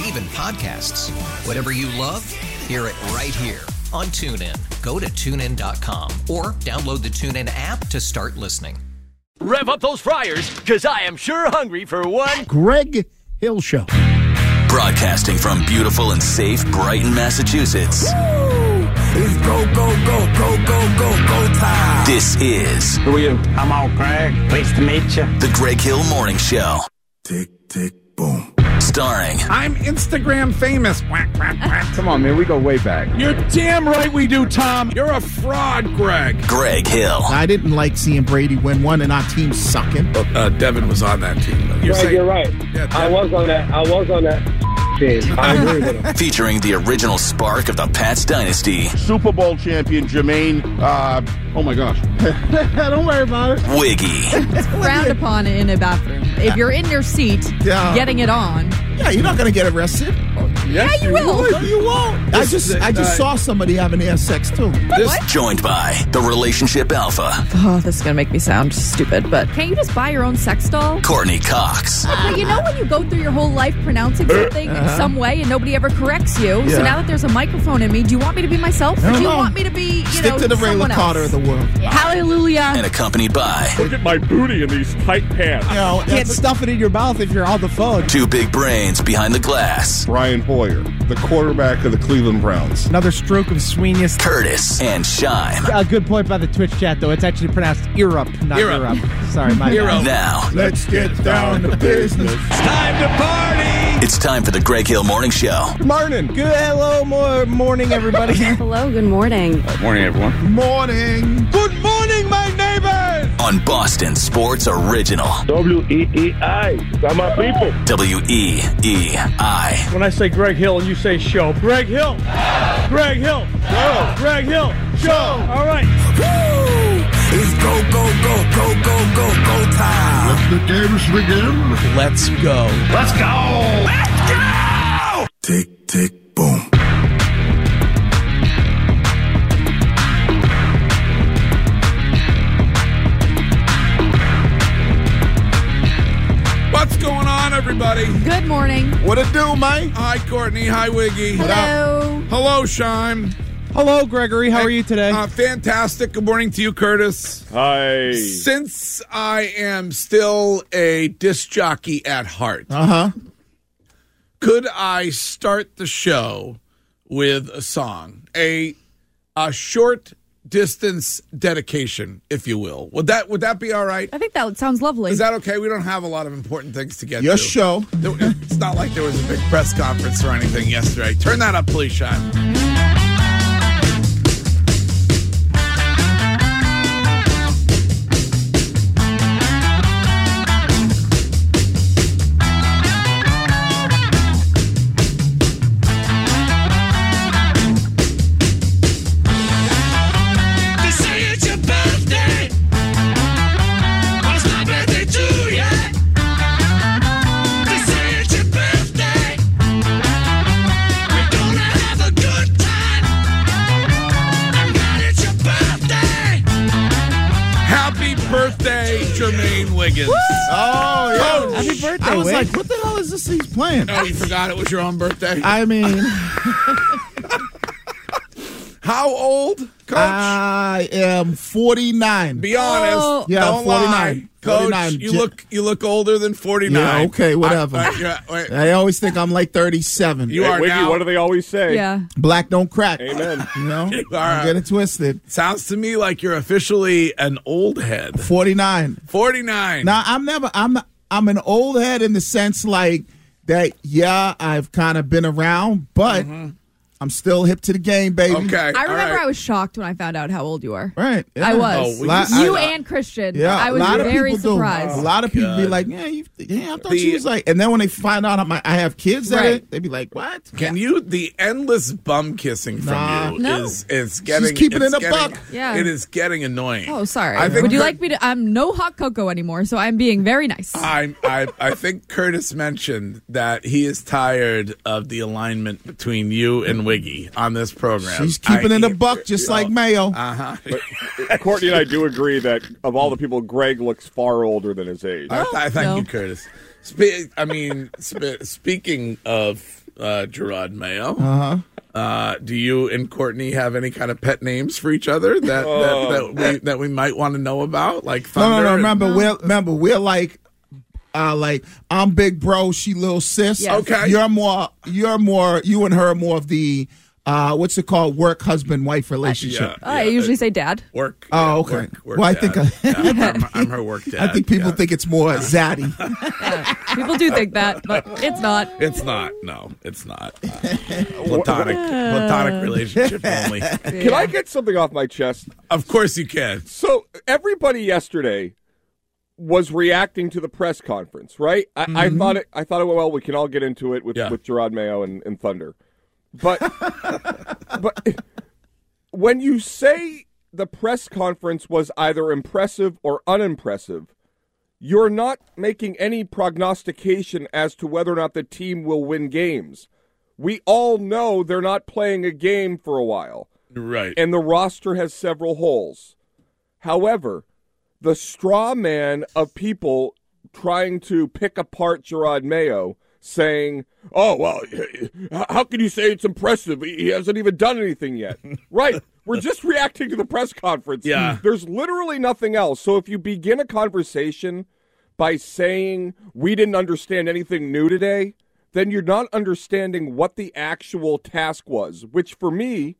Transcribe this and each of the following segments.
Yes, and even podcasts. Whatever you love, hear it right here on TuneIn. Go to tunein.com or download the TuneIn app to start listening. Rev up those fryers, because I am sure hungry for one. Greg Hill Show. Broadcasting from beautiful and safe Brighton, Massachusetts. It's go, go, go, go, go, go, go time. This is Who are you? I'm all Craig. Pleased to meet you. the Greg Hill Morning Show. Tick, tick, boom. Starring I'm Instagram famous. Quack, quack, quack. Come on, man. We go way back. You're damn right we do, Tom. You're a fraud, Greg. Greg Hill. I didn't like seeing Brady win one and our team sucking. Uh, Devin was on that team. Though. You're Right, saying, you're right. Yeah, I was on that. I was on that team. I agree with him. Featuring the original spark of the Pats dynasty, Super Bowl champion Jermaine. Uh, oh my gosh. Don't worry about it. Wiggy, frowned upon in a bathroom. If you're in your seat, Yeah. getting it on. Yeah, you're not gonna get arrested. Yeah, you will. No, you won't. I just, I just saw somebody having air sex too. This joined by the relationship alpha, Oh, this is gonna make me sound stupid, but can't you just buy your own sex doll? Courtney Cox, But you know when you go through your whole life pronouncing something in some way and nobody ever corrects you. Uh-huh. Yeah. So now that there's a microphone in me, do you want me to be myself, or do you no. want me to be, you Stick know, to the Ray someone Carter of the world. Hallelujah. and accompanied by Look at my booty in these tight pants. You know, Can't stuff it in your mouth if you're on the phone. two big brains behind the glass, Brian Hoyer, the quarterback of the Cleveland Browns. Another stroke of Sweeney's. Curtis and Shime. A good point by the Twitch chat, though. It's actually pronounced Europe, not Europe. Europe. Sorry, my bad. Now, Let's get down to business. It's time to party. it's time for the Greg Hill Morning Show. Morning. Good hello, more morning, everybody. Hello, good morning. Morning, everyone. Morning. good morning, my neighbors. On Boston Sports Original. W E E I. Got my people. W E E I. When I say Greg Hill and you say show, Greg Hill. Greg Hill. Show. Greg Hill. Show. All right. Woo! It's go, go, go, go, go, go, go time. Let The games begin. Let's go. Let's go. Let's go. Tick, tick, boom. Everybody? Good morning. What it do, Mike? Hi, Courtney. Hi, Wiggy. Hello. Hello, Shime. Hello, Gregory. How are you today? Uh, fantastic. Good morning to you, Curtis. Hi. Since I am still a disc jockey at heart, Uh huh. could I start the show with a song, a a short distance dedication, if you will? Would that would that be all right? I think that sounds lovely. Is that okay? We don't have a lot of important things to get Your to. show. It's not like there was a big press conference or anything yesterday. Turn that up, please, Sean. Wiggins. Oh, yeah. Happy birthday, I was like, what the hell is this he's playing? Oh, you forgot it was your own birthday? I mean, How old? Coach? I am 49. Be honest. Oh. Yeah, Don't 49. lie. Coach, 49. you look you look older than 49. Yeah, okay, whatever. I- I- yeah. I always think I'm like 37. You Hey, are Wiggy, now. what do they always say? Yeah. Black don't crack. Amen. You know? You Don't get it twisted. Sounds to me like you're officially an old head. 49. 49. Now I'm never I'm I'm an old head in the sense like that yeah, I've kind of been around, but mm-hmm. I'm still hip to the game, baby. Okay. I remember right. I was shocked when I found out how old you are. Right. yeah. I was. Oh, we Lot- can you that. and Christian. Yeah, I was a lot very of people surprised. do. A lot of people be like, "Yeah, you, yeah, I thought The- she was like," and then when they find out I'm, I have kids, at Right. it, they be like, "What?" Can you the endless bum kissing from Nah. you No. is is getting She's keeping it's it a getting- buck. Yeah. It is getting annoying. Oh, sorry. I think Would you Cur- like me to? I'm no hot cocoa anymore, so I'm being very nice. I, I I think Curtis mentioned that he is tired of the alignment between you and Wiggy on this program. She's keeping I- it a buck, just like Mayo. Uh-huh. Courtney and I do agree that of all the people, Greg looks far older than his age. I, I thank no. you, Curtis. Spe- I mean, spe- speaking of uh, Jerod Mayo, Uh-huh. uh, do you and Courtney have any kind of pet names for each other that that, that we that we might want to know about, like No, Thunder? no, no. and- Remember, we're remember we're like, uh, like I'm big bro, she little sis. Yes. Okay. You're more. You're more. You and her are more of the. Uh, what's it called? Work husband wife relationship. Yeah. I usually say dad. work. Oh, okay. Work, work Well, I dad. think I- Yeah, I'm, I'm her work dad. I think people yeah. think it's more zaddy. People do think that, but it's not. It's not. No, it's not. Uh, platonic, platonic relationship only. Can I get something off my chest? Of course you can. So everybody yesterday was reacting to the press conference, right? I, I mm-hmm. thought it. I thought it well. We can all get into it with Yeah. with Jerod Mayo and, and Thunder, but but when you say the press conference was either impressive or unimpressive, you're not making any prognostication as to whether or not the team will win games. We all know they're not playing a game for a while Right. and the roster has several holes. However, the straw man of people trying to pick apart Jerod Mayo, saying, "Oh well, how can you say it's impressive? He hasn't even done anything yet." right? We're just reacting to the press conference. Yeah. There's literally nothing else. So if you begin a conversation by saying we didn't understand anything new today, then you're not understanding what the actual task was, which for me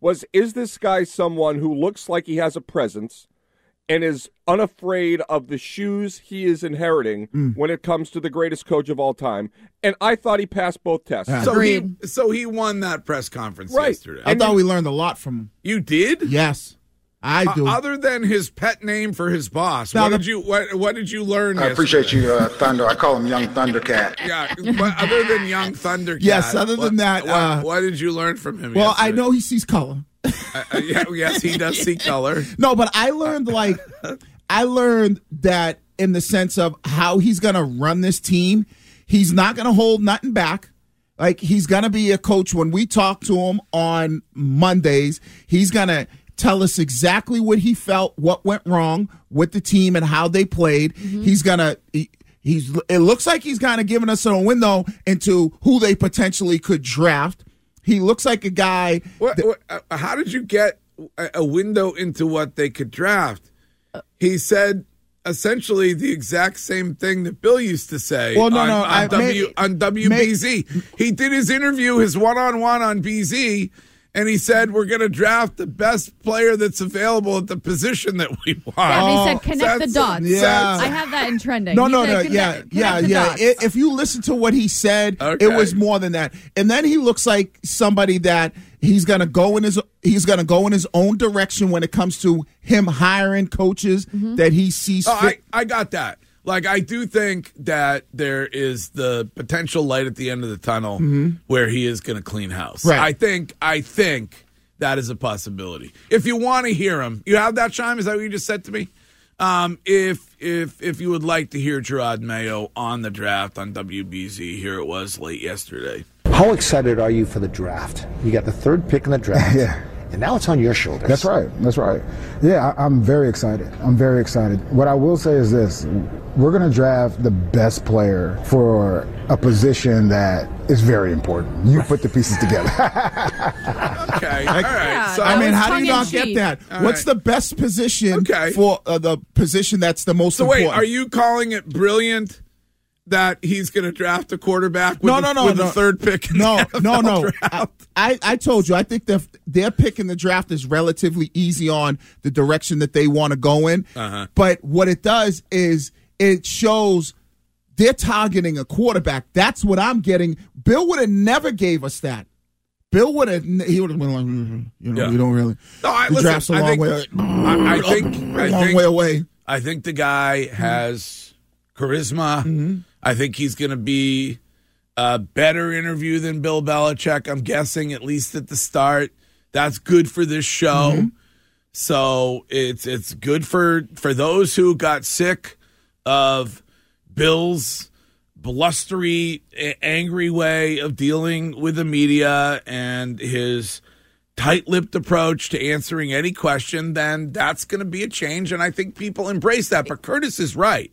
was is this guy someone who looks like he has a presence and is unafraid of the shoes he is inheriting when it comes to the greatest coach of all time? And I thought he passed both tests. so he so he won that press conference Right. yesterday. I thought we learned a lot from him. you did? Yes, I do. Uh, other than his pet name for his boss, Now what the- did you what, what did you learn? I appreciate you, uh, Thunder. I call him Young Thundercat. Yeah, but other than young Thundercat. Yes, other what- than that, what, uh, what did you learn from him? well, I know he sees color. Uh, uh, yeah, yes, he does see color. No, but I learned like I learned that in the sense of how he's going to run this team, he's not going to hold nothing back. Like he's going to be a coach when we talk to him on Mondays, he's going to tell us exactly what he felt, what went wrong with the team and how they played. He's going to he, he's it looks like he's kind of giving us a window into who they potentially could draft. He looks like a guy What, what, uh, how did you get a, window into what they could draft? He said essentially the exact same thing that Bill used to say Well, no, on, no, on, I- w, may- on WBZ. he did his interview, his one on one on BZ, and he said, We're going to draft the best player that's available at the position that we want. Yeah, And he Oh, said, connect the dots. yeah. I have that in trending. No, He no, said, no. connect- Yeah, connect yeah, yeah. dots. If you listen to what he said, Okay. it was more than that. And then he looks like somebody that he's gonna go in his he's gonna go in his own direction when it comes to him hiring coaches Mm-hmm. that he sees Oh, I, fit. I got that. Like, I do think that there is the potential light at the end of the tunnel where he is going to clean house. Mm-hmm. Right. I think. I think that is a possibility. If you want to hear him, you have that chime. Is that what you just said to me? Um, if if if you would like to hear Jerod Mayo on the draft on WBZ, here it was late yesterday. How excited are you for the draft? You got the third pick in the draft. Yeah. And now it's on your shoulders. That's right. That's right. Yeah, I, I'm very excited. I'm very excited. What I will say is this we're going to draft the best player for a position that is very important. You put the pieces together. Okay. All right. So I mean, how do you not get that? All What's right. the best position Okay. for uh, the position that's the most So wait, important? are you calling it brilliant that he's going to draft a quarterback with, no, no, no, with no. the third pick? No, no, no. I, I, I told you. I think their their pick in the draft is relatively easy on the direction that they want to go in. Uh-huh. But what it does is it shows they're targeting a quarterback. That's what I'm getting. Bill would have never gave us that. Bill would have. He would have been like, "Mm, you know, Yeah. we don't really. No, I, listen, draft's a I long think, way. I, I think, I a long think, way away. I think the guy has charisma. Mm-hmm. I think he's going to be a better interview than Bill Belichick. I'm guessing at least at the start. That's good for this show. Mm-hmm. So it's it's good for for those who got sick of Bill's blustery, angry way of dealing with the media and his tight-lipped approach to answering any question, then that's going to be a change, and I think people embrace that. But Curtis is right.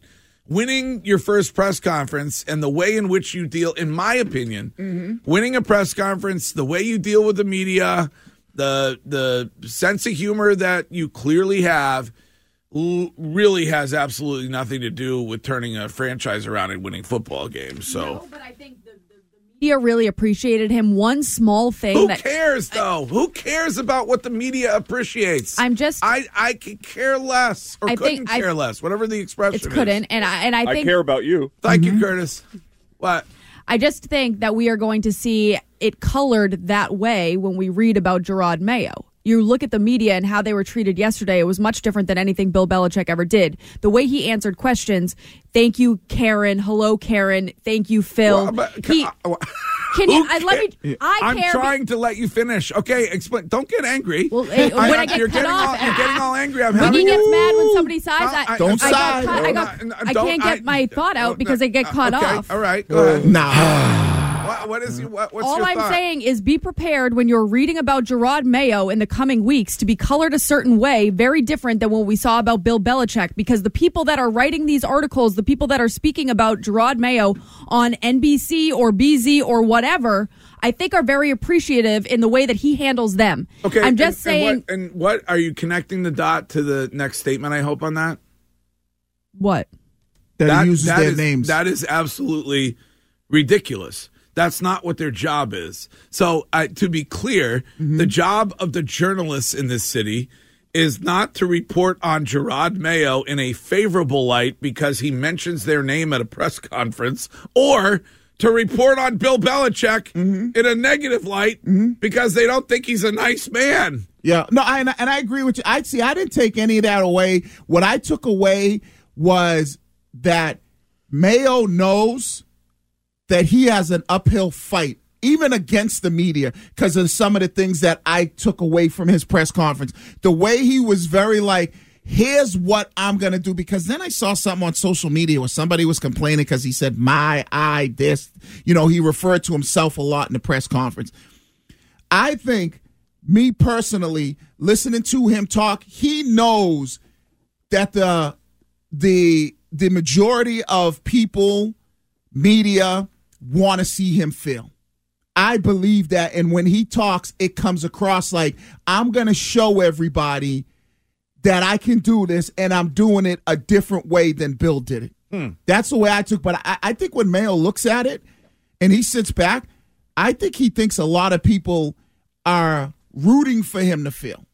Winning your first press conference and the way in which you deal, in my opinion, winning a press conference, the way you deal with the media, the the sense of humor that you clearly have, l- really has absolutely nothing to do with turning a franchise around and winning football games. So. Media really appreciated him. One small thing Who that cares though? Who cares about what the media appreciates? I'm just I I could care less or I couldn't think I- care less, whatever the expression It couldn't, and I and I I care about you. Thank Mm-hmm. you, Curtis. What? I just think that we are going to see it colored that way when we read about Jerod Mayo. You look at the media and how they were treated yesterday, it was much different than anything Bill Belichick ever did. The way he answered questions, thank you, Karen. Hello, Karen. Thank you, Phil. Well, but- he, can you, I, let me, I I'm care. trying to let you finish. Okay, explain. Don't get angry. Well, eh, when I get you're cut getting off, all, you're getting all angry. I'm when having he gets a- mad when somebody sighs, No, I, I- Don't I got sigh. cut- I, No, got, no, I can't get I- my thought out no, because I get caught okay, off. All right, go ahead. Nah. What, what is? What, what's All your I'm thought? saying is be prepared when you're reading about Jerod Mayo in the coming weeks to be colored a certain way, very different than what we saw about Bill Belichick, because the people that are writing these articles, the people that are speaking about Jerod Mayo on NBC or BZ or whatever, I think are very appreciative in the way that he handles them. Okay, I'm just and- and saying what- And what, are you connecting the dot to the next statement? I hope on that. what? That, he uses that their is- names. That is absolutely ridiculous. That's not what their job is. So, uh, to be clear, Mm-hmm. the job of the journalists in this city is not to report on Jerod Mayo in a favorable light because he mentions their name at a press conference or to report on Bill Belichick Mm-hmm. in a negative light because they don't think he's a nice man. Yeah, no, I- and I agree with you. I see. I didn't take any of that away. What I took away was that Mayo knows that he has an uphill fight, even against the media, because of some of the things that I took away from his press conference. The way he was very like. Here's what I'm gonna do because then I saw something on social media where somebody was complaining because he said my I this you know he referred to himself a lot in the press conference. I think, me personally, listening to him talk, he knows that the the the majority of people, media, want to see him fail. I believe that, and when he talks, it comes across like I'm going to show everybody that I can do this, and I'm doing it a different way than Bill did it. Hmm. That's the way I took. But I, I think when Mayo looks at it and he sits back, I think he thinks a lot of people are rooting for him to fail.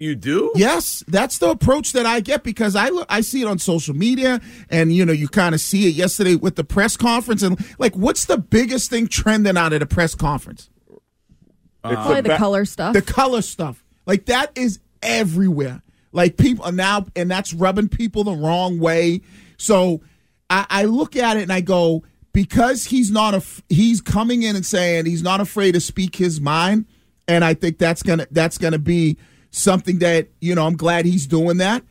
You do? Yes, that's the approach that I get because I look, I see it on social media, and you know, you kind of see it yesterday with the press conference, and like, what's the biggest thing trending out of the press conference? Uh, Probably the color stuff. The color stuff, like that, is everywhere. Like people are now, and that's rubbing people the wrong way. So I, I look at it and I go, because he's not a, he's coming in and saying he's not afraid to speak his mind, and I think that's gonna that's gonna be something that you know I'm glad he's doing that.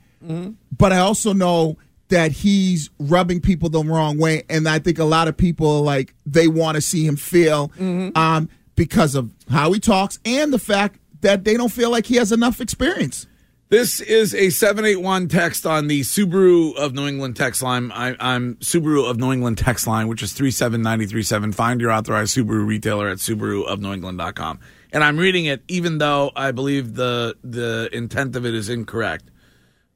But I also know that he's rubbing people the wrong way, and I think a lot of people like they want to see him fail um, because of how he talks and the fact that they don't feel like he has enough experience. This is a 781 text on the Subaru of New England text line. I, I'm Subaru of New England text line, which is 37937. Find your authorized Subaru retailer at Subaru of New subaruofnewengland.com. And I'm reading it even though I believe the the intent of it is incorrect.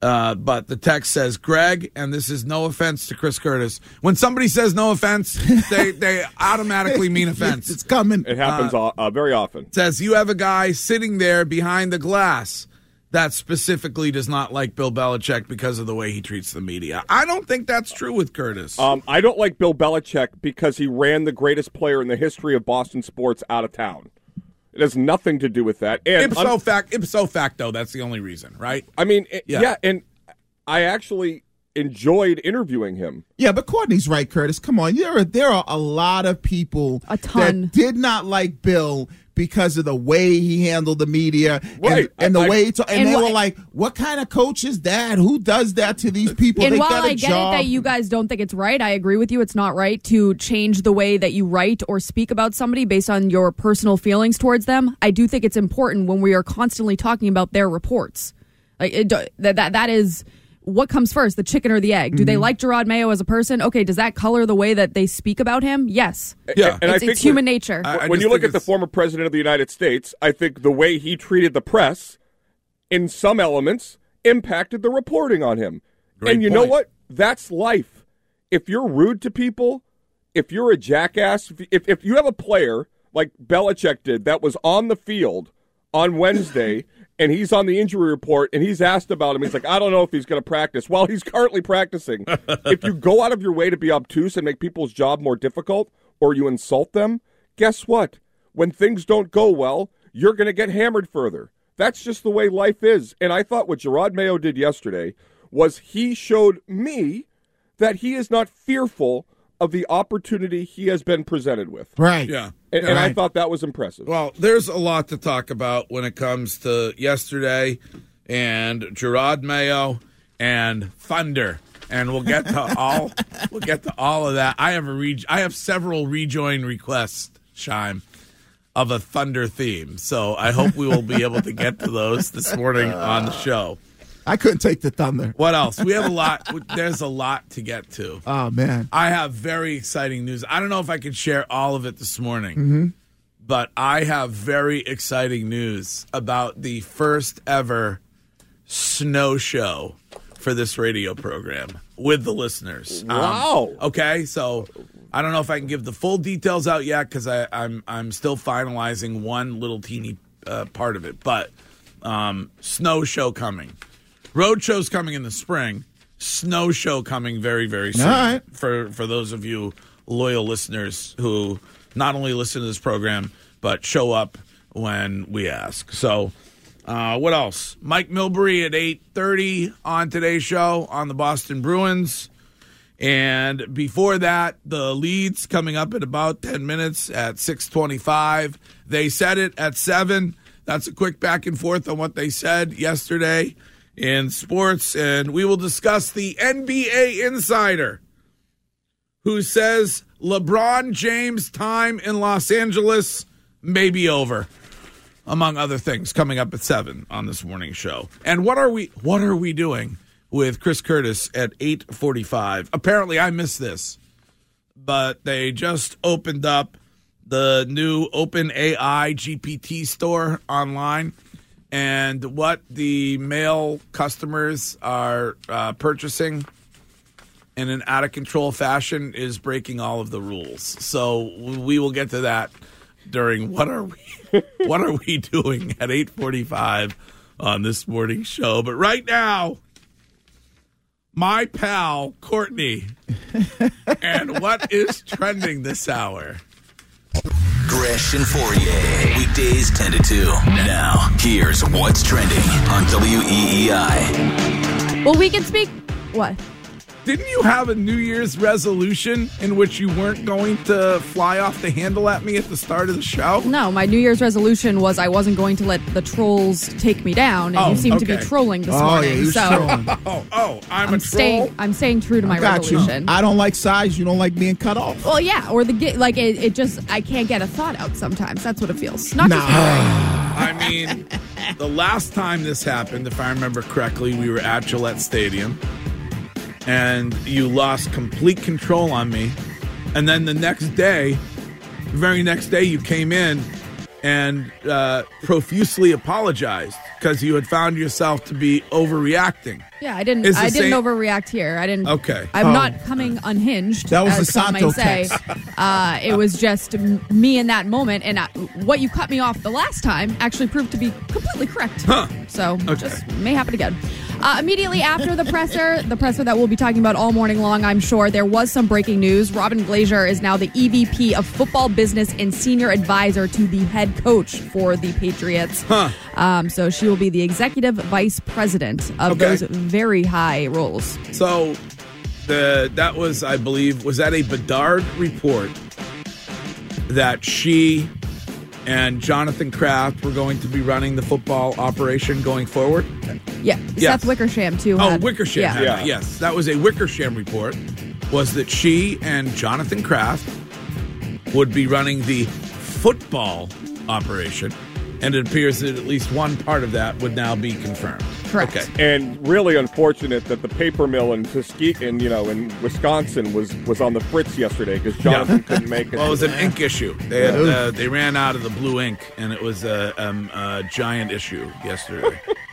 Uh, but the text says, Greg, and this is no offense to Chris Curtis. When somebody says no offense, they, they automatically mean offense. It's coming. It happens uh, uh, very often. says you have a guy sitting there behind the glass that specifically does not like Bill Belichick because of the way he treats the media. I don't think that's true with Curtis. Um, I don't like Bill Belichick because he ran the greatest player in the history of Boston sports out of town. It has nothing to do with that. And ipso un- fact, ipso facto, that's the only reason, right? I mean, it- Yeah. yeah. and I actually enjoyed interviewing him. Yeah, but Courtney's right, Curtis. Come on, there are there are a lot of people A ton. that did not like Bill because of the way he handled the media Right. and, and the I- way he ta- and, And they wha- were like, "What kind of coach is that? Who does that to these people?" And they while got a I get job. it that you guys don't think it's right, I agree with you. It's not right to change the way that you write or speak about somebody based on your personal feelings towards them. I do think it's important when we are constantly talking about their reports. Like it, that, that that is what comes first, the chicken or the egg. Do they Mm-hmm. Mhm. like Jerod Mayo as a person? Okay, does that color the way that they speak about him? Yes. And, and I it's, think it's human when- nature. when you look at the former president of the United States, I think the way he treated the press, in some elements, impacted the reporting on him. Great and you know what? That's life. If you're rude to people, if you're a jackass, if, if, if you have a player like Belichick did that was on the field on Wednesday and he's on the injury report and he's asked about him, he's like, I don't know if he's going to practice. Well, he's currently practicing. if you go out of your way to be obtuse and make people's job more difficult or you insult them, guess what? When things don't go well, you're going to get hammered further. That's just the way life is. And I thought what Jerod Mayo did yesterday was he showed me that he is not fearful of the opportunity he has been presented with. Right. Yeah. And, Yeah. and I thought that was impressive. Well, there's a lot to talk about when it comes to yesterday and Jerod Mayo and Thunder. And we'll get to all we'll get to all of that. I have a re- I have several rejoin requests, Shime, of a Thunder theme. So I hope we will be able to get to those this morning on the show. I couldn't take the thunder. What else? We have a lot there's a lot to get to. Oh man. I have very exciting news. I don't know if I can share all of it this morning, Mm-hmm. but I have very exciting news about the first ever snow show for this radio program with the listeners. Um, Wow. okay, so I don't know if I can give the full details out yet because I'm I'm still finalizing one little teeny uh, part of it, but um, snow show coming. Road show's coming in the spring. Snow show coming very very soon. All right. For for those of you loyal listeners who not only listen to this program but show up when we ask. So, uh, what else? Mike Milbury at eight thirty on today's show on the Boston Bruins. And before that, the leads coming up in about 10 minutes at 625. They said it at 7. That's a quick back and forth on what they said yesterday in sports. And we will discuss the NBA insider who says LeBron James' time in Los Angeles may be over. Among other things, coming up at seven on this morning show. And what are we what are we doing with Chris Curtis at eight forty five? Apparently I missed this. But they just opened up the new OpenAI GPT store online. And what the male customers are uh, purchasing in an out of control fashion is breaking all of the rules. So we will get to that during what are we what are we doing at 8:45 on this morning show. But right now my pal Courtney and what is trending this hour? Gresh and Fauria. Weekdays 10 to 2. Now, here's what's trending on WEEI. well, we can speak. What? Didn't you have a New Year's resolution in which you weren't going to fly off the handle at me at the start of the show? No, my New Year's resolution was I wasn't going to let the trolls take me down, and Oh, you seem to be trolling this Oh, morning. yeah, he so trolling. Oh, oh, I'm, I'm a troll. staying. I'm staying true to my Got you. resolution. I don't like size. You don't like being cut off. well, yeah, or the gi- like it, it just I can't get a thought out sometimes. That's what it feels. Not Nah. I mean, the last time this happened, if I remember correctly, we were at Gillette Stadium, and you lost complete control on me. And then the next day, the very next day, you came in and uh, profusely apologized because you had found yourself to be overreacting. Yeah, I didn't. It's the I didn't same- overreact here. I didn't. Okay. I'm Oh. not coming unhinged. That was as the some may Santo say. text. Uh, it was just m- me in that moment, and I, what you cut me off the last time actually proved to be completely correct. Huh. So just may happen again. Uh, immediately after the presser, the presser that we'll be talking about all morning long, I'm sure there was some breaking news. Robyn Glaser is now the EVP of football business and senior advisor to the head coach for the Patriots. Um, so she will be the executive vice president of Okay. those very high roles. So, the that was, I believe, was that a Bedard report that she and Jonathan Kraft were going to be running the football operation going forward? Yeah, Yes. Seth Wickersham too. Oh, had- Wickersham. Yeah. had that. Yes, that was a Wickersham report. Was that she and Jonathan Kraft would be running the football operation, and it appears that at least one part of that would now be confirmed. Correct. Okay. And really unfortunate that the paper mill in Tuskegee, you know, in Wisconsin was was on the fritz yesterday because Jonathan couldn't make it. Well, it was an ink issue. They had, uh, they ran out of the blue ink, and it was a, um, a giant issue yesterday.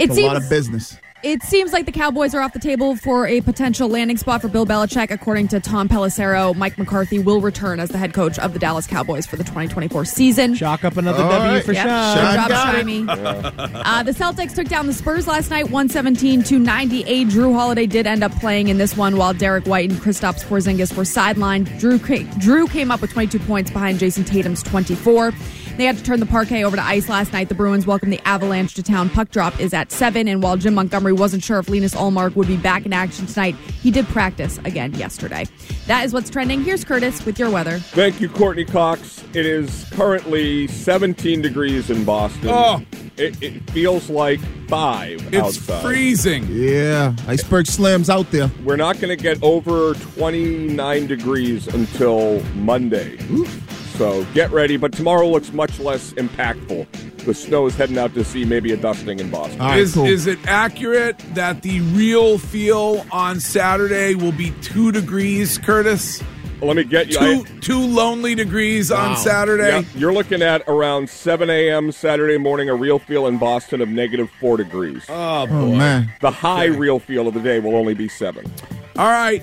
It a seems lot of business. It seems like the Cowboys are off the table for a potential landing spot for Bill Belichick. According to Tom Pelissero, Mike McCarthy will return as the head coach of the Dallas Cowboys for the 2024 season. Shock up another All W right. for Yep. Sean. Good Sean job, got it. Uh, the Celtics took down the Spurs last night, 117 to 98. Jrue Holiday did end up playing in this one while Derrick White and Kristaps Porzingis were sidelined. Jrue, ca- Jrue came up with 22 points behind Jayson Tatum's 24. They had to turn the parquet over to ice last night. The Bruins welcomed the Avalanche to town. Puck drop is at 7, and while Jim Montgomery wasn't sure if Linus Ullmark would be back in action tonight, he did practice again yesterday. That is what's trending. Here's Curtis with your weather. Thank you, Courtney Cox. It is currently 17 degrees in Boston. Oh. It, it feels like five It's outside. freezing. Yeah, iceberg slams out there. We're not going to get over 29 degrees until Monday. So get ready, but tomorrow looks much less impactful. The snow is heading out to sea, maybe a dusting in Boston. All right, is, cool. is it accurate that the real feel on Saturday will be two degrees, Curtis? Let me get you. Two, I- two lonely degrees on Saturday? Yeah, you're looking at around 7 a.m. Saturday morning, a real feel in Boston of negative 4 degrees. Oh, oh boy. Oh man, the high real feel of the day will only be 7. All right.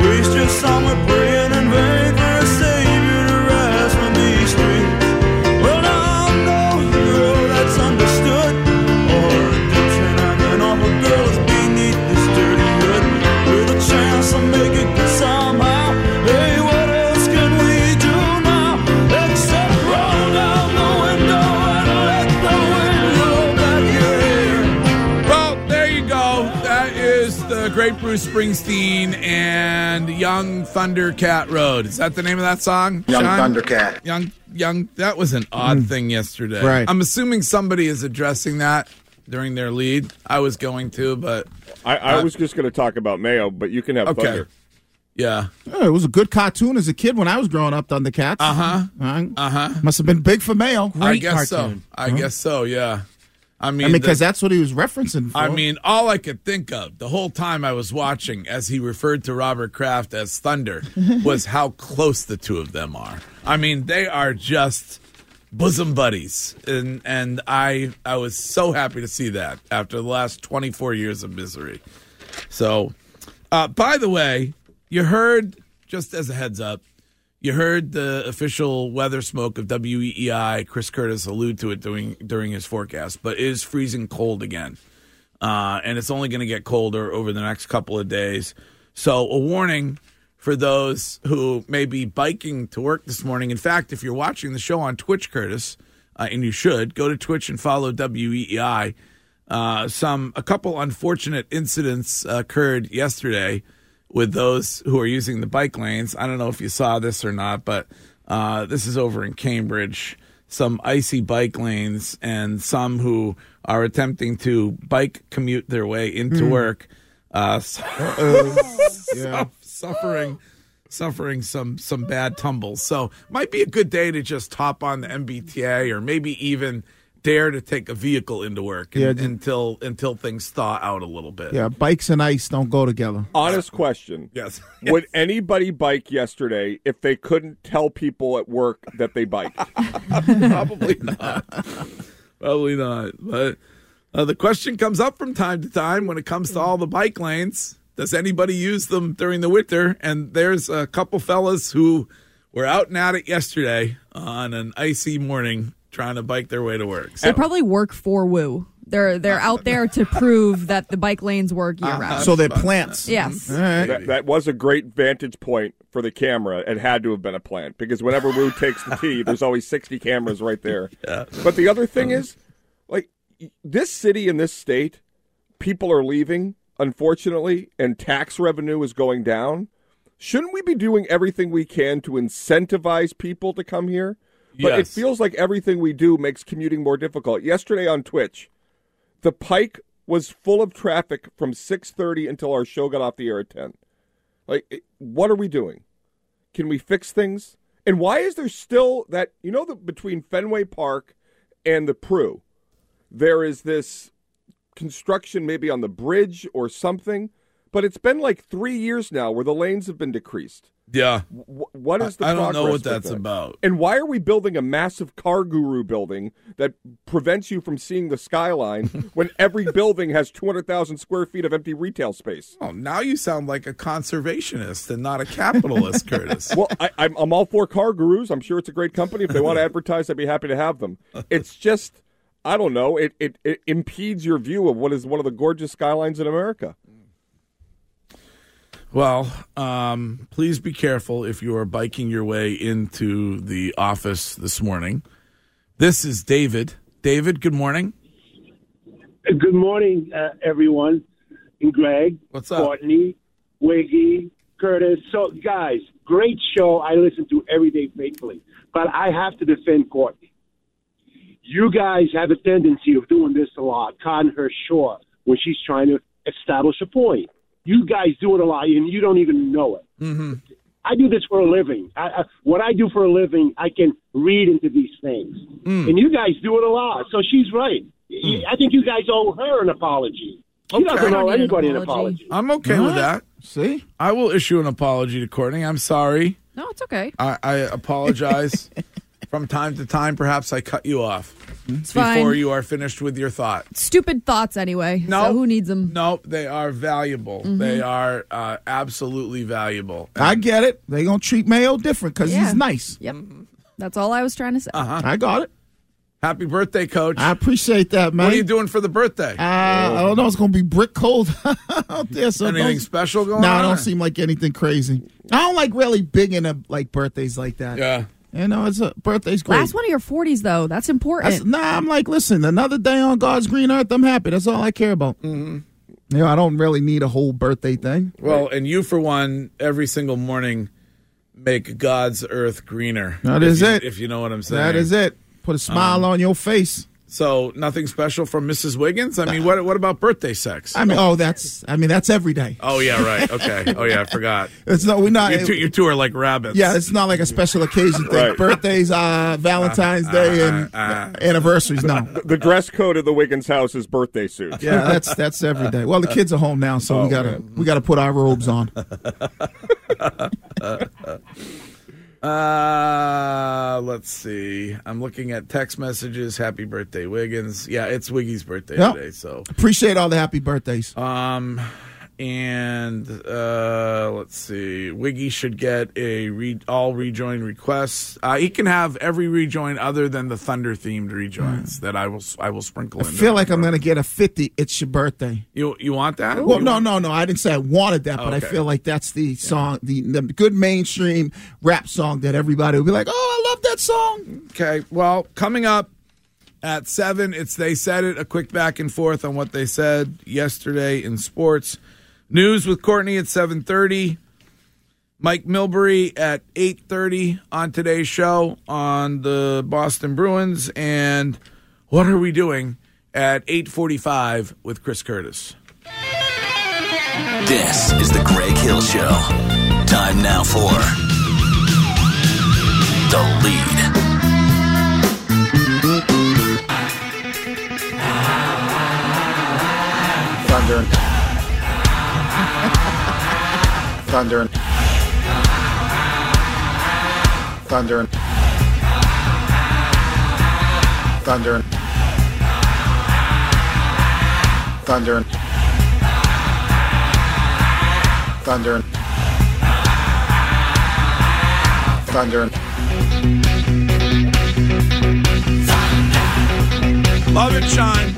Waste your Bruce Springsteen and Young Thundercat Road. Is that the name of that song? Young Sean? Thundercat. Young, young. That was an odd thing yesterday. Right. I'm assuming somebody is addressing that during their lead. I was going to, but I, I Uh, was just going to talk about Mayo, but you can have Okay. Thunder. yeah. Yeah, it was a good cartoon as a kid when I was growing up. Thundercats. Uh huh. Uh Uh huh. Must have been big for Mayo. I guess so. I guess so. Yeah. I mean, I mean, because that's what he was referencing. For. I mean, all I could think of the whole time I was watching as he referred to Robert Kraft as Thunder was how close the two of them are. I mean, they are just bosom buddies. And and I I was so happy to see that after the last 24 years of misery. So, uh, by the way, you heard just as a heads up, you heard the official weather smoke of WEEI, Chris Curtis, allude to it during during his forecast, but it is freezing cold again, uh, and it's only going to get colder over the next couple of days. So, a warning for those who may be biking to work this morning. In fact, if you're watching the show on Twitch, Curtis, uh, and you should go to Twitch and follow WEEI. Uh, some a couple unfortunate incidents occurred yesterday with those who are using the bike lanes. I don't know if you saw this or not, but uh, this is over in Cambridge. Some icy bike lanes and some who are attempting to bike commute their way into Hmm. work. Uh, su- Yeah. suffering, suffering some some bad tumbles. So might be a good day to just hop on the MBTA or maybe even dare to take a vehicle into work Yeah, un- just- until until things thaw out a little bit. yeah, bikes and ice don't go together. Honest question. Yes. Would anybody bike yesterday if they couldn't tell people at work that they biked? Probably not. Probably not. But uh, the question comes up from time to time when it comes to all the bike lanes. Does anybody use them during the winter? And there's a couple fellas who were out and at it yesterday on an icy morning trying to bike their way to work. So. They probably work for Wu. They're they're out there to prove that the bike lanes work uh-huh. year round. So they're plants. Yes. Mm-hmm. All right. That, that was a great vantage point for the camera. It had to have been a plant because whenever Wu takes the tee, there's always 60 cameras right there. But the other thing is, like, this city and this state, people are leaving, unfortunately, and tax revenue is going down. Shouldn't we be doing everything we can to incentivize people to come here? But it feels like everything we do makes commuting more difficult. Yesterday on Twitch, the Pike was full of traffic from 6:30 until our show got off the air at 10. Like what are we doing? Can we fix things? And why is there still that you know that between Fenway Park and the Pru there is this construction maybe on the bridge or something, but it's been like 3 years now where the lanes have been decreased. Yeah. Wh- what is the I don't know what that's that? about. And why are we building a massive car guru building that prevents you from seeing the skyline when every building has 200,000 square feet of empty retail space? Oh, now you sound like a conservationist and not a capitalist, Curtis. Well, I, I'm, I'm all for CarGurus. I'm sure it's a great company. If they want to advertise, I'd be happy to have them. It's just, I don't know, it, it, it impedes your view of what is one of the gorgeous skylines in America. Well, um, please be careful if you are biking your way into the office this morning. This is David. David, good morning. Good morning, uh, everyone. And Greg, What's up? Courtney, Wiggy, Curtis. So, guys, great show. I listen to every day faithfully. But I have to defend Courtney. You guys have a tendency of doing this a lot, cutting her short when she's trying to establish a point. You guys do it a lot, and you don't even know it. Mm-hmm. I do this for a living. I, I, what I do for a living, I can read into these things, Mm. and you guys do it a lot. So she's right. I think you guys owe her an apology. She doesn't I owe don't need an anybody an apology. apology. I'm okay with that. See? I will issue an apology to Courtney. I'm sorry. No, it's okay. I, I apologize. From time to time, perhaps I cut you off It's before fine. you are finished with your thought. Stupid thoughts anyway. No. So who needs them? No, they are valuable. Mm-hmm. They are uh, absolutely valuable. I get it. They gonna treat Mayo different because Yeah. he's nice. Yep. That's all I was trying to say. Uh-huh. I got it. Happy birthday, Coach. I appreciate that, man. what are you doing for the birthday? Uh, I don't know. It's gonna be brick cold out there. So Anything don't- special going No, on? I don't seem like anything crazy. I don't like really big into like birthdays like that. Yeah. You know, it's a birthday's great. Last one of your 40s, though. That's important. That's, nah, I'm like, listen, another day on God's green earth. I'm happy. That's all I care about. Mm-hmm. You know, I don't really need a whole birthday thing. Well, and you, for one, every single morning make God's earth greener. That is you- it. If you know what I'm saying. That is it. Put a smile Um, on your face. So nothing special from Mrs. Wiggins. I mean, what what about birthday sex? I mean, oh, that's. I mean, that's every day. Oh yeah, right. Okay. Oh yeah, I forgot. It's not. We're not. You two, you two are like rabbits. Yeah, it's not like a special occasion thing. Right. Birthdays, uh, Valentine's Day, and uh, anniversaries. No. The dress code of the Wiggins house is birthday suit. Yeah, that's that's every day. Well, the kids are home now, so Oh, we gotta we gotta put our robes on. Uh, let's see. I'm looking at text messages. Happy birthday, Wiggins. Yeah, it's Wiggy's birthday Yep. today. So, Appreciate all the happy birthdays. um, and uh, let's see. Wiggy should get a re- all rejoin requests. Uh, he can have every rejoin other than the Thunder themed rejoins that I will I will sprinkle I in. feel like I'm gonna get a fifty. It's your birthday. You you want that? Well, You no, want- no, no. I didn't say I wanted that, but I feel like that's the song, the, the good mainstream rap song that everybody will be like, "Oh, I love that song." Okay. Well, coming up at seven, it's they said it. A quick back and forth on what they said yesterday in sports news with Courtney at seven thirty. Mike Milbury at eight thirty on today's show on the Boston Bruins, and what are we doing at eight forty five with Chris Curtis? This is the Greg Hill Show. Time now for the lead. Thunder. Thunder. Thunder. Thunder. Thunder. Thunder. Love it, Shine.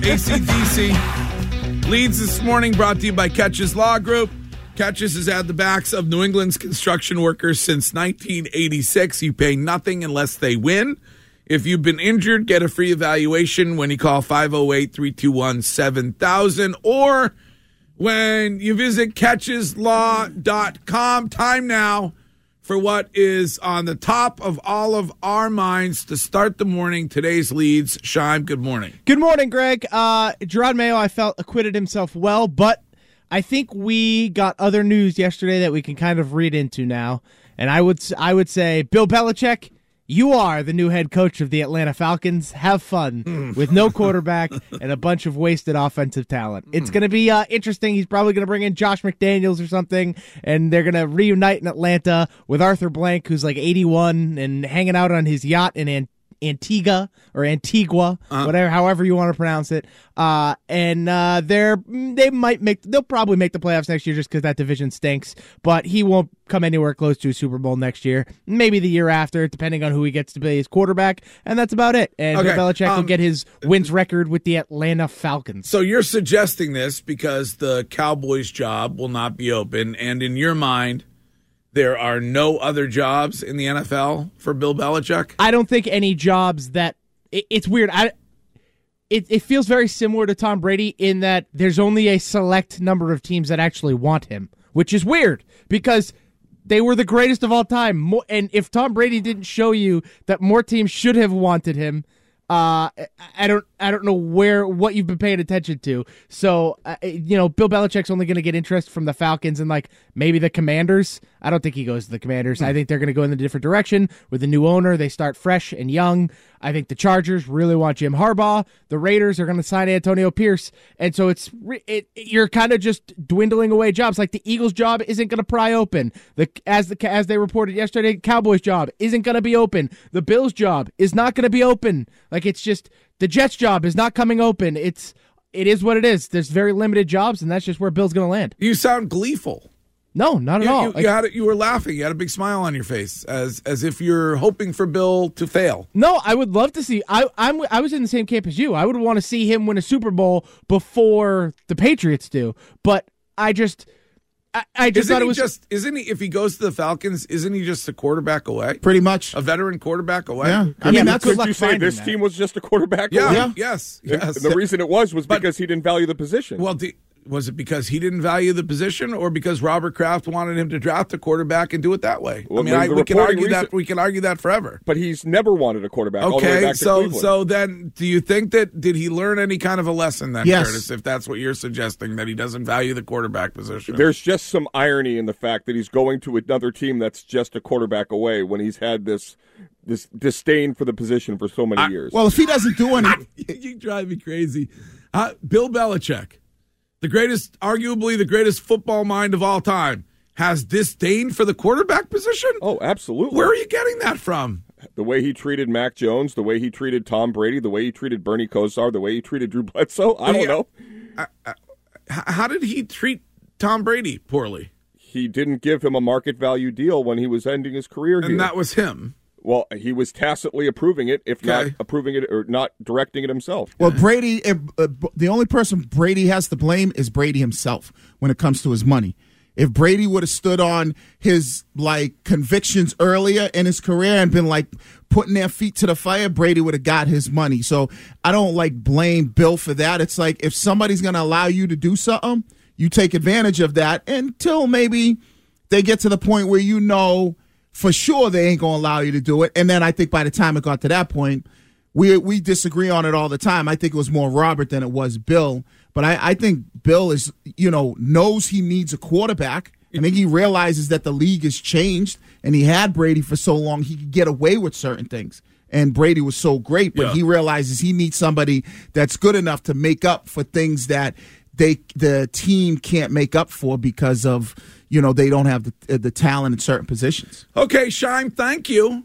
ACDC leads this morning brought to you by Keches Law Group. Keches has had the backs of New England's construction workers since 1986. You pay nothing unless they win. If you've been injured, get a free evaluation when you call 508 321 7000 or when you visit kecheslaw.com. Time now for what is on the top of all of our minds to start the morning. Today's leads. Shime, good morning. Good morning, Greg. Uh, Jerod Mayo, I felt acquitted himself well, but I think we got other news yesterday that we can kind of read into now. And I would I would say, Bill Belichick, you are the new head coach of the Atlanta Falcons. Have fun with no quarterback and a bunch of wasted offensive talent. It's going to be uh, interesting. He's probably going to bring in Josh McDaniels or something, and they're going to reunite in Atlanta with Arthur Blank, who's like 81 and hanging out on his yacht in Antigua or Antigua, whatever, however you want to pronounce it. Uh, and uh, they're they might make they'll probably make the playoffs next year just because that division stinks. But he won't come anywhere close to a Super Bowl next year. Maybe the year after, depending on who he gets to be his quarterback. And that's about it. And Okay, Bill Belichick will um, get his wins record with the Atlanta Falcons. So you're suggesting this because the Cowboys job will not be open, and in your mind, there are no other jobs in the NFL for Bill Belichick. I don't think any jobs that it, it's weird. I it, it feels very similar to Tom Brady in that there's only a select number of teams that actually want him, which is weird because they were the greatest of all time. And if Tom Brady didn't show you that more teams should have wanted him, uh, I- I don't, I don't know where what you've been paying attention to. So, uh, you know, Bill Belichick's only going to get interest from the Falcons and like maybe the Commanders. I don't think he goes to the Commanders. I think they're going to go in a different direction with a new owner. They start fresh and young. I think the Chargers really want Jim Harbaugh. The Raiders are going to sign Antonio Pierce, and so it's it, you're kind of just dwindling away jobs. Like the Eagles' job isn't going to pry open. The as the as they reported yesterday, Cowboys' job isn't going to be open. The Bills' job is not going to be open. Like it's just the Jets' job is not coming open. It's it is what it is. There's very limited jobs, and that's just where Bill's going to land. You sound gleeful. No, not at You, all. you, Like- you you were laughing. You had a big smile on your face, as as if you're hoping for Bill to fail. No, I would love to see. I I'm I was in the same camp as you. I would want to see him win a Super Bowl before the Patriots do. But I just I, I just isn't thought it he was just isn't he? If he goes to the Falcons, isn't he just a quarterback away? Pretty much a veteran quarterback away. Yeah. I mean, that's could you say this team was just a quarterback? Yeah. away? Yeah. Yes. Yes. and the reason it was was because he didn't value the position. Well, do, Was it because he didn't value the position, or because Robert Kraft wanted him to draft a quarterback and do it that way? Well, I mean, I, we can reporting argue that we can argue that forever. But he's never wanted a quarterback. all the way Okay, back to so Cleveland. so then, do you think that did he learn any kind of a lesson then, Yes. Curtis? If that's what you're suggesting, that he doesn't value the quarterback position. There's just some irony in the fact that he's going to another team that's just a quarterback away when he's had this this disdain for the position for so many years. Well, if he doesn't do anything, you drive me crazy. Uh, Bill Belichick, the greatest, arguably the greatest football mind of all time, has disdain for the quarterback position. Oh, absolutely. Where are you getting that from? the way he treated Mac Jones, the way he treated Tom Brady, the way he treated Bernie Kosar, the way he treated Drew Bledsoe. I don't know. Uh, uh, h- How did he treat Tom Brady poorly? He didn't give him a market value deal when he was ending his career here. And that was him. Well, he was tacitly approving it, if not approving it or not directing it himself. Well, Brady, if, uh, b- the only person Brady has to blame is Brady himself when it comes to his money. If Brady would have stood on his like convictions earlier in his career and been like putting their feet to the fire, Brady would have got his money. So I don't like blame Bill for that. It's like if somebody's going to allow you to do something, you take advantage of that until maybe they get to the point where you know for sure they ain't going to allow you to do it. And then I think by the time it got to that point, we we disagree on it all the time. I think it was more Robert than it was Bill. But I, I think Bill is, you know, knows he needs a quarterback. I think he realizes that the league has changed and he had Brady for so long he could get away with certain things. And Brady was so great, but Yeah. he realizes he needs somebody that's good enough to make up for things that they the team can't make up for because of, you know, they don't have the, the talent in certain positions. Okay, Shime, thank you.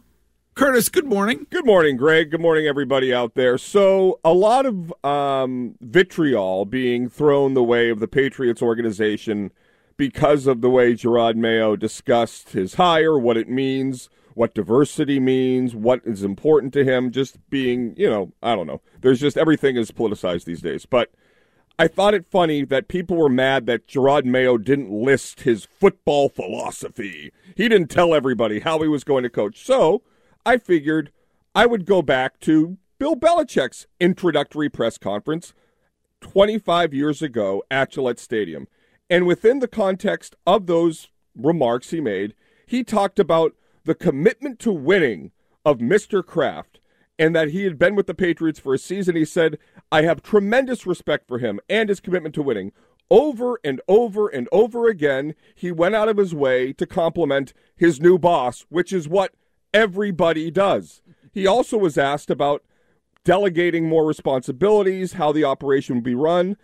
Curtis, good morning. Good morning, Greg. Good morning, everybody out there. So, a lot of um, vitriol being thrown the way of the Patriots organization because of the way Jerod Mayo discussed his hire, what it means, what diversity means, what is important to him, just being, you know, I don't know. There's just everything is politicized these days. But I thought it funny that people were mad that Jerod Mayo didn't list his football philosophy. He didn't tell everybody how he was going to coach. So I figured I would go back to Bill Belichick's introductory press conference 25 years ago at Gillette Stadium. And within the context of those remarks he made, he talked about the commitment to winning of Mr. Kraft and that he had been with the Patriots for a season. He said, I have tremendous respect for him and his commitment to winning. Over and over and over again, he went out of his way to compliment his new boss, which is what everybody does. He also was asked about delegating more responsibilities, how the operation would be run.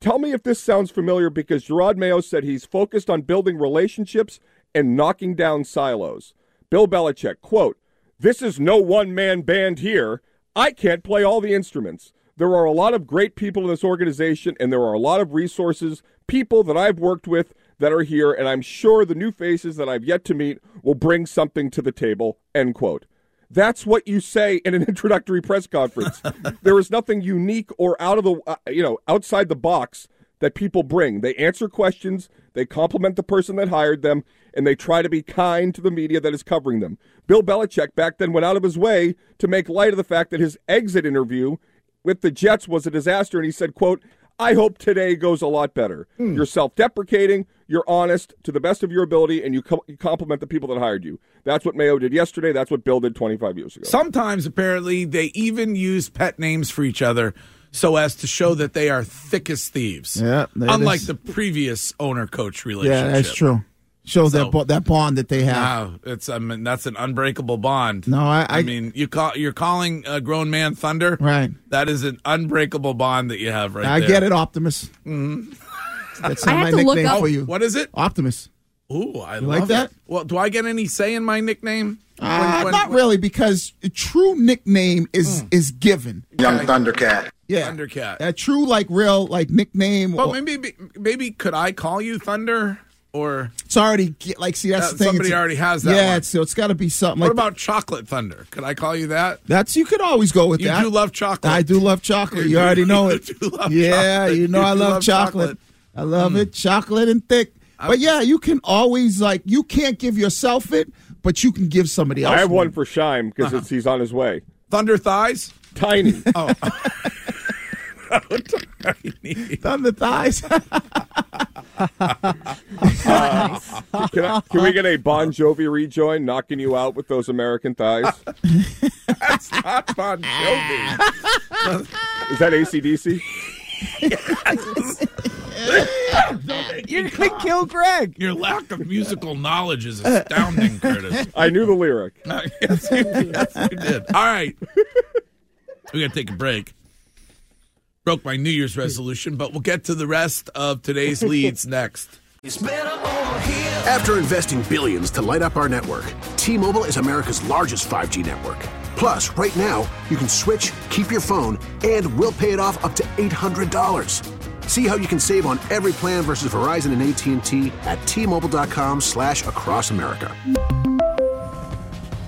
Tell me if this sounds familiar because Jerod Mayo said he's focused on building relationships and knocking down silos. Bill Belichick, quote, This is no one man band here. I can't play all the instruments. There are a lot of great people in this organization, and there are a lot of resources, people that I've worked with that are here, and I'm sure the new faces that I've yet to meet will bring something to the table. End quote. That's what you say in an introductory press conference. there is nothing unique or out of the uh, you know outside the box that people bring. They answer questions, they compliment the person that hired them, and they try to be kind to the media that is covering them. Bill Belichick back then went out of his way to make light of the fact that his exit interview with the Jets was a disaster, and he said, "quote I hope today goes a lot better. Hmm. You're self-deprecating, you're honest to the best of your ability, and you, co- you compliment the people that hired you. That's what Mayo did yesterday. That's what Bill did 25 years ago. Sometimes, apparently, they even use pet names for each other so as to show that they are thick as thieves. Yeah, Unlike is- the previous owner coach relationship. Yeah, that's true. Show So- that bo- that bond that they have. Wow, it's I mean that's an unbreakable bond. No, I- I- mean you call you're calling a grown man thunder, Right. That is an unbreakable bond that you have right I there. get it, Optimus. Mhm. That's I not have my to look up- for you. What is it? Optimus. Ooh, I You love like that? it. Well, do I get any say in my nickname? Uh, when- not really, because a true nickname is is given. Young Thundercat. Yeah, Thundercat. A true like real like nickname. Well, or- maybe maybe could I call you Thunder or it's already like see that's Uh, the thing. somebody it's- already has that Yeah, one. it's, so it's got to be something what like about Chocolate Thunder? Could I call you that? that's. You could always go with You that. do love chocolate. I do love chocolate. You You already know you it. do love yeah, chocolate. you know You I love, love chocolate. chocolate. I love Mm. it, chocolate and thick. But yeah, you can always like you can't give yourself it, but you can give somebody else. I have one for Shime because Uh-huh. he's on his way. Thunder thighs? Tiny. Oh. on the thighs. Uh, can, I, can we get a Bon Jovi rejoin knocking you out with those American thighs? That's not Bon Jovi. Is that ACDC? You're gonna kill Greg. Your lack of musical knowledge is astounding, Curtis. I knew the lyric. yes, you, yes, you did. All right. We got to take a break. Broke my New Year's resolution, but we'll get to the rest of today's leads next. After investing billions to light up our network, T-Mobile is America's largest 5G network. Plus, right now, you can switch, keep your phone, and we'll pay it off up to $800. See how you can save on every plan versus Verizon and AT&T at T-Mobile.com slash across America.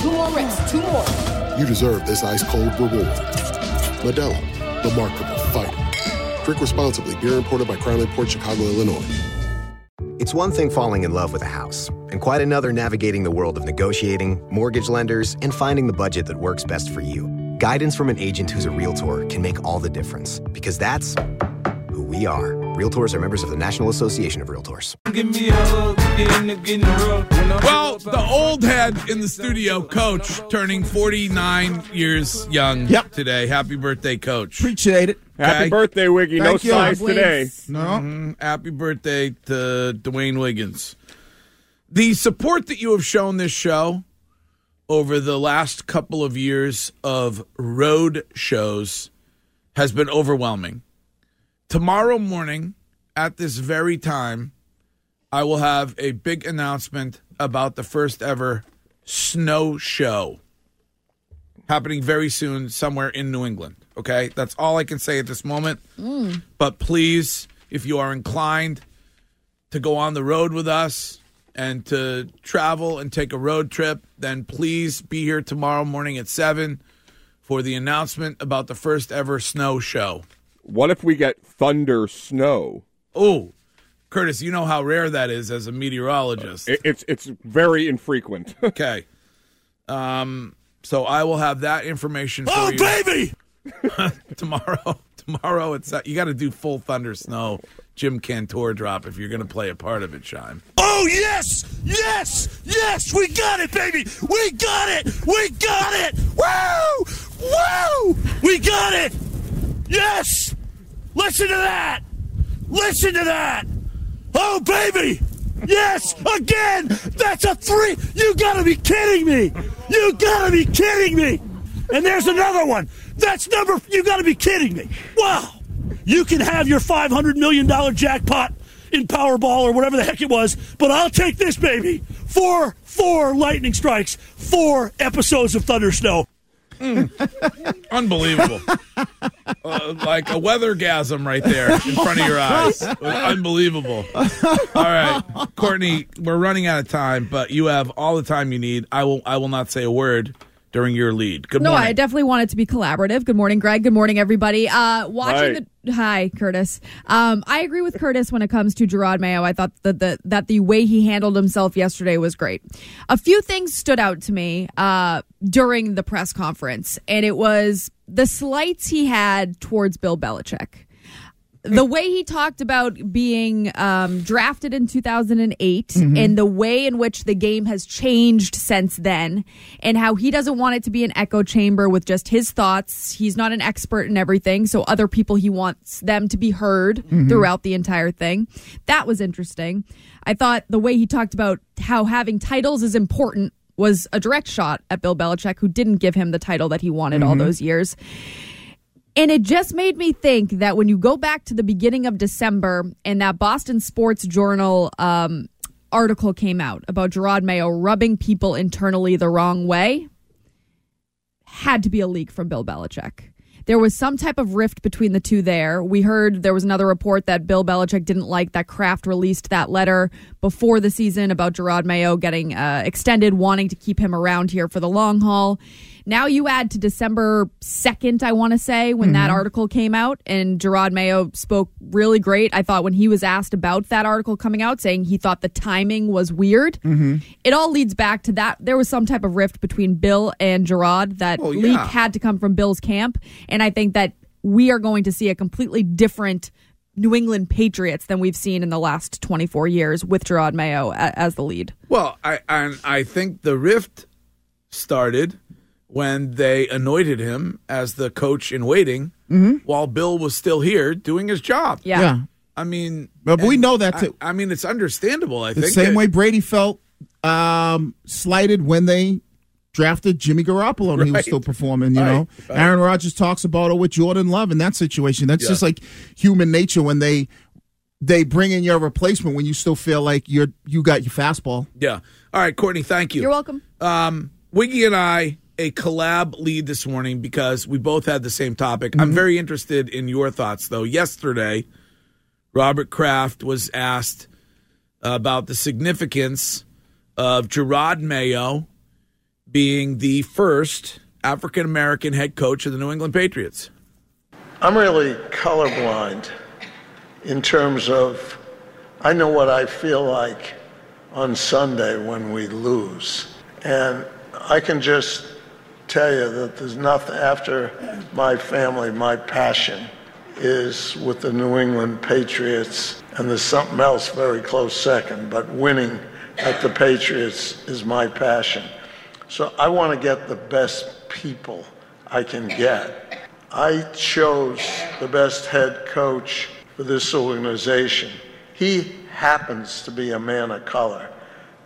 Two more reps, two more. you deserve this ice cold reward. Modelo, the Markable Fighter. Drink responsibly. Beer imported by Crown Port Chicago, Illinois. It's one thing falling in love with a house, and quite another navigating the world of negotiating, mortgage lenders, and finding the budget that works best for you. Guidance from an agent who's a realtor can make all the difference, because that's who we are. Realtors are members of the National Association of Realtors. Well, the old head in the studio, Coach, turning 49 years young today. Happy birthday, Coach. Appreciate it. Happy birthday, Wiggy. No Thank you. size today. No. Mhm. Happy birthday to Jermaine Wiggins. The support that you have shown this show over the last couple of years of road shows has been overwhelming. Tomorrow morning, at this very time, I will have a big announcement about the first ever snow show happening very soon somewhere in New England. Okay, that's all I can say at this moment. Mm. But please, if you are inclined to go on the road with us and to travel and take a road trip, then please be here tomorrow morning at 7 for the announcement about the first ever snow show. What if we get thunder snow? Oh, Curtis, you know how rare that is as a meteorologist. It, it's it's very infrequent. okay. Um, so I will have that information for Oh, you. baby! tomorrow. Tomorrow it's you got to do full thunder snow Jim Cantore drop if you're going to play a part of it, Shine. Oh, yes! Yes! Yes! We got it, baby! We got it! We got it! Woo! Woo! We got it! Yes! Listen to that! Listen to that! Oh, baby! Yes! Again! That's a three! You gotta be kidding me! You gotta be kidding me! And there's another one! That's number. You gotta be kidding me! Wow! You can have your $500 million jackpot in Powerball or whatever the heck it was, but I'll take this, baby! Four, four lightning strikes, four episodes of Thunder Snow. Unbelievable. uh, like a weathergasm right there in front of your eyes. Unbelievable. All right, Courtney, we're running out of time, but you have all the time you need. I will I will not say a word during your lead. Good morning. no, morning. I definitely want it to be collaborative. Good morning, Greg. Good morning, everybody. Uh, watching Hi. the hi, Curtis. Um, I agree with Curtis when it comes to Jerod Mayo. I thought that the that the way he handled himself yesterday was great. A few things stood out to me uh, during the press conference, and it was the slights he had towards Bill Belichick the way he talked about being um, drafted in 2008 Mhm. and the way in which the game has changed since then and how he doesn't want it to be an echo chamber with just his thoughts he's not an expert in everything so other people he wants them to be heard Mhm. throughout the entire thing that was interesting i thought the way he talked about how having titles is important was a direct shot at bill belichick who didn't give him the title that he wanted all Mhm. those years and it just made me think that when you go back to the beginning of December and that Boston Sports Journal um, article came out about Jerod Mayo rubbing people internally the wrong way, had to be a leak from Bill Belichick. There was some type of rift between the two there. We heard there was another report that Bill Belichick didn't like that Kraft released that letter before the season about Jerod Mayo getting uh, extended, wanting to keep him around here for the long haul. Now you add to December 2nd, I want to say, when that Mhm. article came out, and Jerod Mayo spoke really great. I thought when he was asked about that article coming out, saying he thought the timing was weird. Mm-hmm. It all leads back to that. There was some type of rift between Bill and Jerod. That Well, leak yeah. had to come from Bill's camp. And I think that we are going to see a completely different New England Patriots than we've seen in the last 24 years with Jerod Mayo as the lead. Well, I I, I think the rift started when they anointed him as the coach in waiting Mhm. while Bill was still here doing his job. Yeah. Yeah. I mean, But we know that I- too. I, mean, it's understandable. I the think same that- way Brady felt um, slighted when they drafted Jimmy Garoppolo and he was still performing. You Right, know, right. Aaron Rodgers talks about it with Jordan Love in that situation. That's Yeah. just like human nature when they they bring in your replacement when you still feel like you're you got your fastball. Yeah. All right, Courtney, thank you. You're welcome. Um, Wiggy and I, a collab lead this morning because we both had the same topic. I'm mm-hmm. very interested in your thoughts, though. Yesterday, Robert Kraft was asked about the significance of Jerod Mayo being the first African American head coach of the New England Patriots. I'm really colorblind in terms of I know what I feel like on Sunday when we lose. And I can just tell you that there's nothing after my family, my passion is with the New England Patriots, and there's something else very close second, but winning at the Patriots is my passion. So I want to get the best people I can get. I chose the best head coach for this organization. He happens to be a man of color,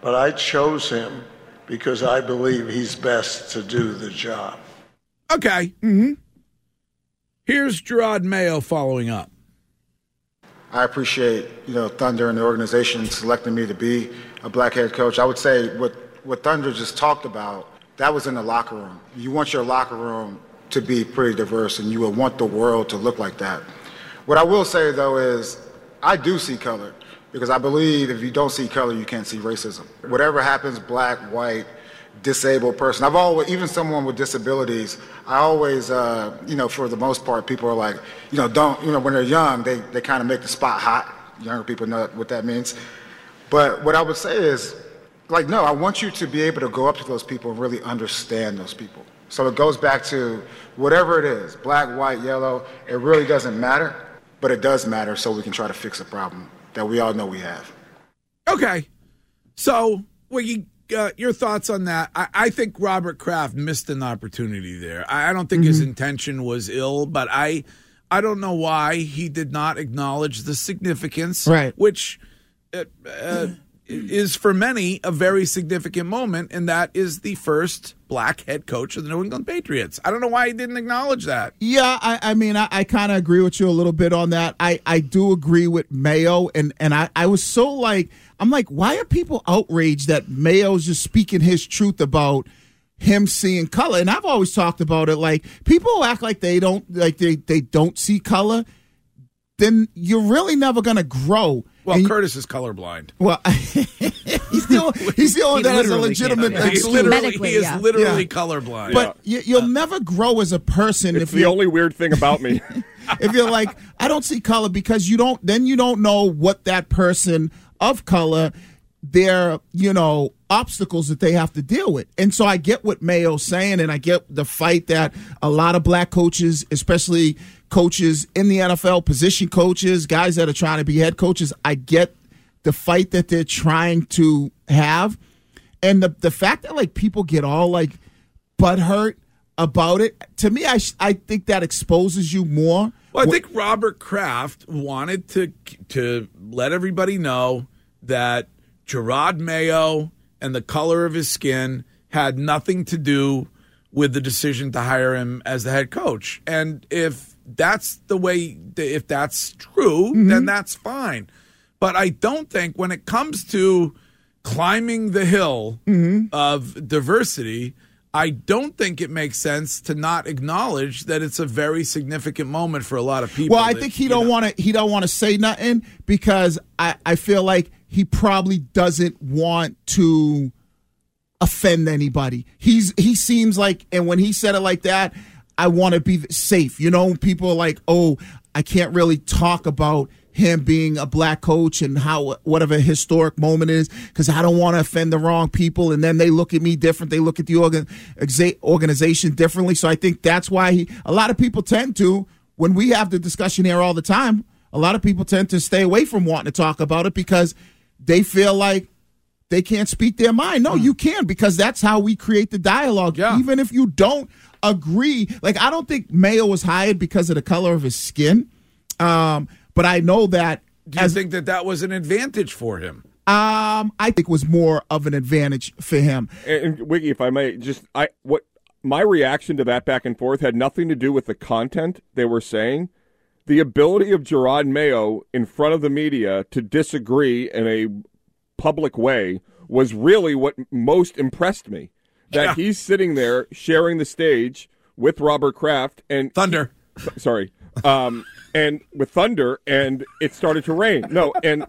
but I chose him because I believe he's best to do the job. Okay. Mm-hmm. Here's Jerod Mayo following up. I appreciate you know Thunder and the organization selecting me to be a black head coach. I would say what what Thunder just talked about that was in the locker room. You want your locker room to be pretty diverse, and you would want the world to look like that. What I will say though is I do see color because I believe if you don't see color, you can't see racism. Whatever happens, black, white, disabled person. I've always, even someone with disabilities, I always, uh, you know, for the most part, people are like, you know, don't, you know, when they're young, they, they kind of make the spot hot. Younger people know what that means. But what I would say is, like, no, I want you to be able to go up to those people and really understand those people. So it goes back to whatever it is, black, white, yellow, it really doesn't matter, but it does matter so we can try to fix a problem that we all know we have. Okay. So, Wiggy, uh, your thoughts on that? I, I think Robert Kraft missed an opportunity there. I, I don't think his intention was ill, but I, I don't know why he did not acknowledge the significance, Right. Which uh, uh, is for many a very significant moment, and that is the first black head coach of the New England Patriots. I don't know why he didn't acknowledge that. Yeah, I, I mean, I, I kind of agree with you a little bit on that. I, I do agree with Mayo, and, and I, I was so like, I'm like, why are people outraged that Mayo's just speaking his truth about him seeing color? And I've always talked about it like people act like they don't like they, they don't see color, then you're really never gonna grow. Well, And- Curtis is colorblind. well, he's the only, he's the only He that has a legitimate can't- He's excuse. literally, he is literally colorblind. But you, you'll never grow as a person It's if the you only weird thing about me. if you're like, I don't see color because you don't, then you don't know what that person of color, their, you know, obstacles that they have to deal with. And so I get what Mayo's saying, and I get the fight that a lot of black coaches, especially coaches in the NFL, position coaches, guys that are trying to be head coaches, I get the fight that they're trying to have. And the, the fact that like people get all like butthurt about it, to me, I, sh- I think that exposes you more. Well, I think Robert Kraft wanted to to let everybody know that Gerard Mayo and the color of his skin had nothing to do with the decision to hire him as the head coach. And if that's the way, if that's true, mm-hmm. then that's fine. But I don't think when it comes to climbing the hill mm-hmm. of diversity, I don't think it makes sense to not acknowledge that it's a very significant moment for a lot of people. Well, I that, think he don't want to. He don't want to say nothing because I I feel like he probably doesn't want to offend anybody. He's he seems like, and when he said it like that, I want to be safe. You know, people are like, oh, I can't really talk about him being a black coach and how whatever historic moment is because I don't want to offend the wrong people and then they look at me different they look at the organ, organization differently so I think that's why he a lot of people tend to when we have the discussion here all the time a lot of people tend to stay away from wanting to talk about it because they feel like they can't speak their mind. No, you can because that's how we create the dialogue. Even if you don't agree, like I don't think Mayo was hired because of the color of his skin, um, but I know that. Do you think that that was an advantage for him? Um, I think was more of an advantage for him. And, and Wiggy, if I may, just I what my reaction to that back and forth had nothing to do with the content they were saying. The ability of Jerod Mayo in front of the media to disagree in a public way was really what most impressed me. That he's sitting there sharing the stage with Robert Kraft and Thunder. sorry, um, and with Thunder, and it started to rain. No, and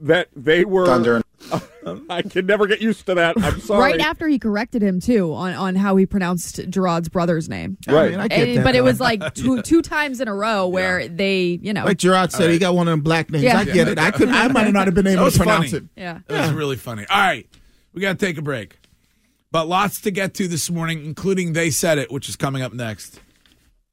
that they were Thunder. I can never get used to that. I'm sorry. Right after he corrected him too on, on how he pronounced Jerod's brother's name. Right. I mean, I get And- that, but it was like two two times in a row where they, you know, Like Jerod said, he got one of them black names. Yeah. I get it. I could. I might not have been able to pronounce funny. it. Yeah. That was really funny. All right, we got to take a break. But lots to get to this morning, including They Said It, which is coming up next.